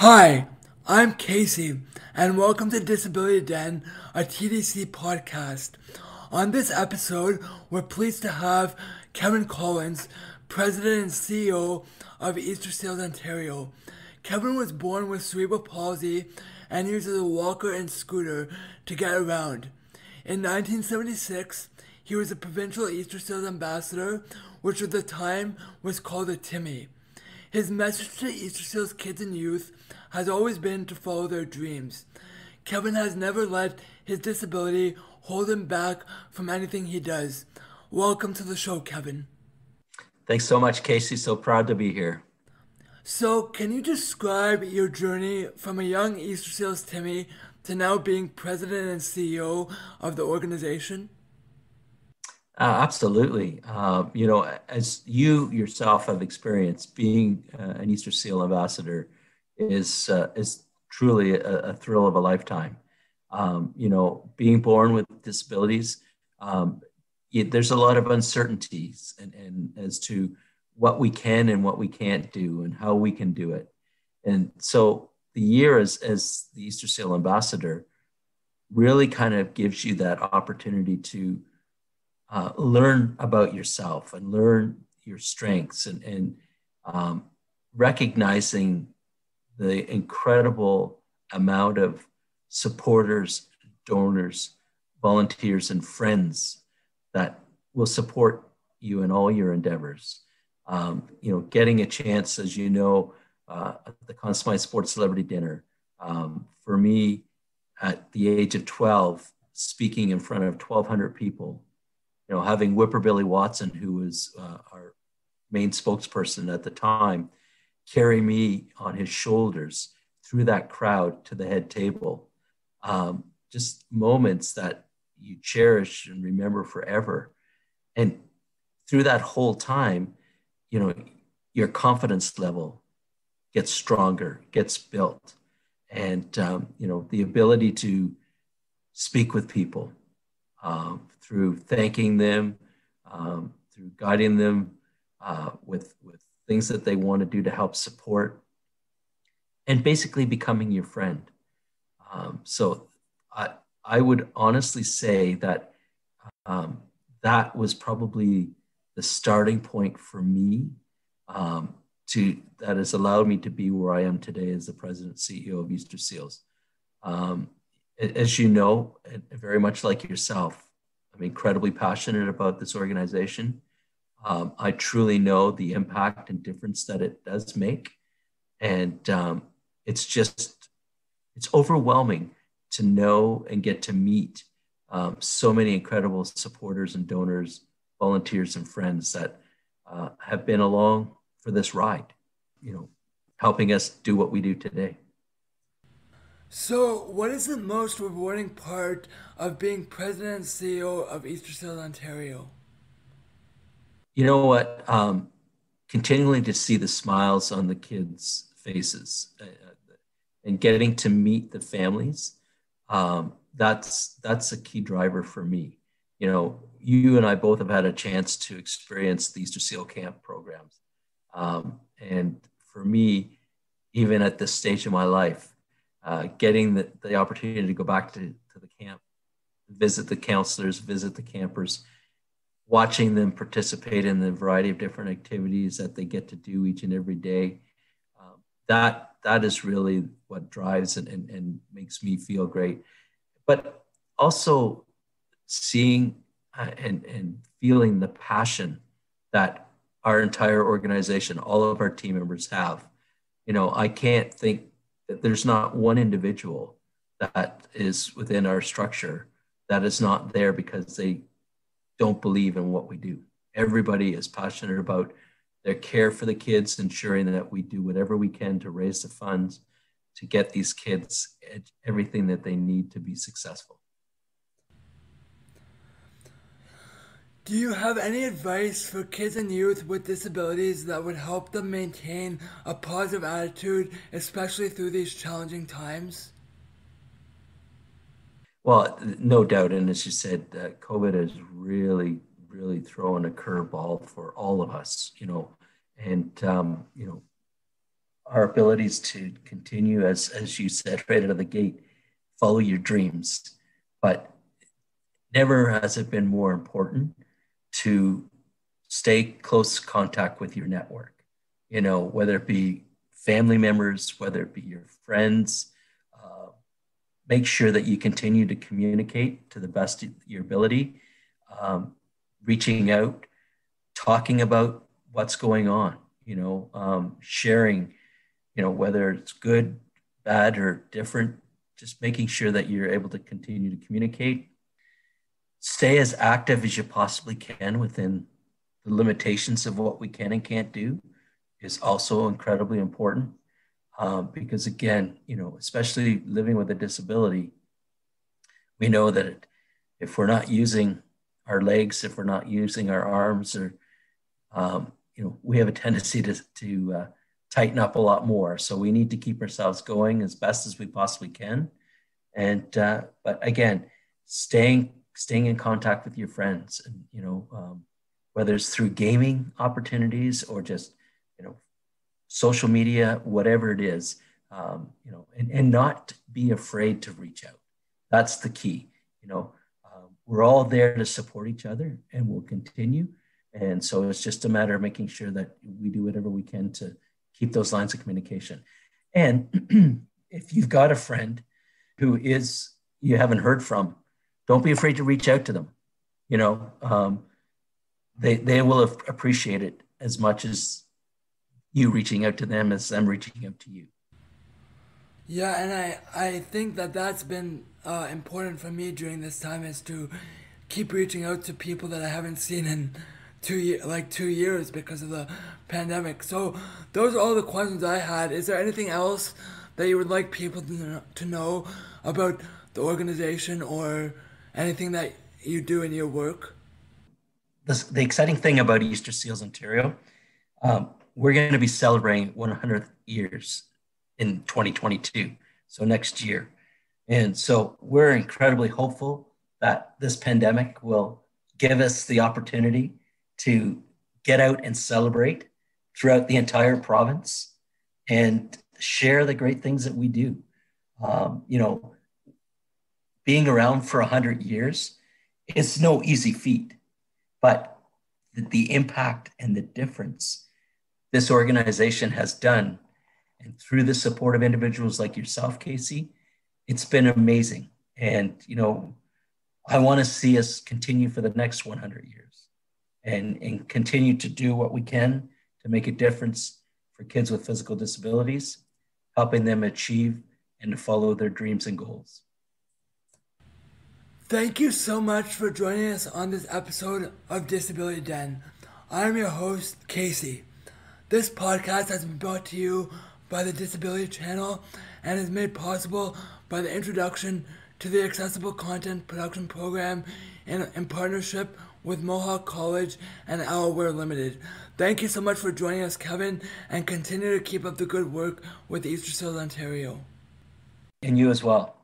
Hi, I'm Casey, and welcome to Disability Den, a TDC podcast. On this episode, we're pleased to have Kevin Collins, President and CEO of Easter Seals Ontario. Kevin was born with cerebral palsy and uses a walker and scooter to get around. In 1976, he was a provincial Easter Seals ambassador, which at the time was called a Timmy. His message to Easter Seals kids and youth has always been to follow their dreams. Kevin has never let his disability hold him back from anything he does. Welcome to the show, Kevin. Thanks so much, Casey. So proud to be here. So, can you describe your journey from a young Easter Seals Timmy to now being president and CEO of the organization? Uh, absolutely. Uh, you know, as you yourself have experienced, being uh, an Easter Seal ambassador is uh, is truly a, a, thrill of a lifetime. Um, you know, being born with disabilities, um, it, there's a lot of uncertainties and, and as to what we can and what we can't do and how we can do it. And so the year as, as the Easter Seal ambassador really kind of gives you that opportunity to uh, learn about yourself and learn your strengths and, and um, recognizing the incredible amount of supporters, donors, volunteers, and friends that will support you in all your endeavors. Um, you know, getting a chance, as you know, uh, at the Smythe Sports Celebrity Dinner, um, for me, at the age of 12, speaking in front of 1,200 people you know, having Whipper Billy Watson, who was uh, our main spokesperson at the time, carry me on his shoulders through that crowd to the head table. Um, just moments that you cherish and remember forever. And through that whole time, you know, your confidence level gets stronger, gets built. And, um, you know, the ability to speak with people, um, through thanking them, um, through guiding them uh, with, with things that they want to do to help support, and basically becoming your friend. Um, so I, I would honestly say that um, that was probably the starting point for me um, to that has allowed me to be where I am today as the president CEO of Easter Seals. Um, as you know, very much like yourself, I'm incredibly passionate about this organization. Um, I truly know the impact and difference that it does make. And um, it's just, it's overwhelming to know and get to meet um, so many incredible supporters and donors, volunteers and friends that uh, have been along for this ride, you know, helping us do what we do today. So, what is the most rewarding part of being president and CEO of Easter Seals Ontario? You know what? Um, continuing to see the smiles on the kids' faces uh, and getting to meet the families, um, that's that's a key driver for me. You know, you and I both have had a chance to experience the Easter Seal Camp programs, um, and for me, even at this stage of my life, uh, getting the, the opportunity to go back to, to the camp, visit the counselors, visit the campers, watching them participate in the variety of different activities that they get to do each and every day. Um, that that is really what drives and, and, and makes me feel great. But also seeing uh, and, and feeling the passion that our entire organization, all of our team members have. You know, I can't think there's not one individual that is within our structure that is not there because they don't believe in what we do. Everybody is passionate about their care for the kids, ensuring that we do whatever we can to raise the funds to get these kids everything that they need to be successful. Do you have any advice for kids and youth with disabilities that would help them maintain a positive attitude, especially through these challenging times? Well, no doubt. And as you said, uh, COVID has really, really thrown a curveball for all of us, you know. And, um, you know, our abilities to continue, as, as you said right out of the gate, follow your dreams. But never has it been more important to stay close contact with your network. You know, whether it be family members, whether it be your friends, uh, make sure that you continue to communicate to the best of your ability, um, reaching out, talking about what's going on, you know, um, sharing, you know, whether it's good, bad, or different, just making sure that you're able to continue to communicate. Stay as active as you possibly can within the limitations of what we can and can't do is also incredibly important. Um, because again, you know, especially living with a disability, we know that if we're not using our legs, if we're not using our arms, or um, you know, we have a tendency to to uh, tighten up a lot more. So we need to keep ourselves going as best as we possibly can. And uh, but again, staying staying in contact with your friends, and you know, um, whether it's through gaming opportunities or just you know social media, whatever it is, um, you know, and, and not be afraid to reach out. That's the key. You know, um, we're all there to support each other, and we'll continue. And so it's just a matter of making sure that we do whatever we can to keep those lines of communication. And if you've got a friend who is you haven't heard from, don't be afraid to reach out to them. You know, um, they they will appreciate it as much as you reaching out to them as them reaching out to you. Yeah, and I I think that that's been uh, important for me during this time is to keep reaching out to people that I haven't seen in two like two years because of the pandemic. So those are all the questions I had. Is there anything else that you would like people to know about the organization or anything that you do in your work? the, the exciting thing about Easter Seals Ontario, um, we're going to be celebrating 100 years in 2022, so next year. And so we're incredibly hopeful that this pandemic will give us the opportunity to get out and celebrate throughout the entire province and share the great things that we do. Um, you know, being around for 100 years is no easy feat but the impact and the difference this organization has done, and through the support of individuals like yourself, Casey, it's been amazing. And, you know, I want to see us continue for the next 100 years and, and continue to do what we can to make a difference for kids with physical disabilities, helping them achieve and to follow their dreams and goals. Thank you so much for joining us on this episode of Disability Den. I'm your host, Casey. This podcast has been brought to you by the Disability Channel and is made possible by the introduction to the Accessible Content Production Program in, in partnership with Mohawk College and Hourware Limited. Thank you so much for joining us, Kevin, and continue to keep up the good work with East Seals Ontario. And you as well.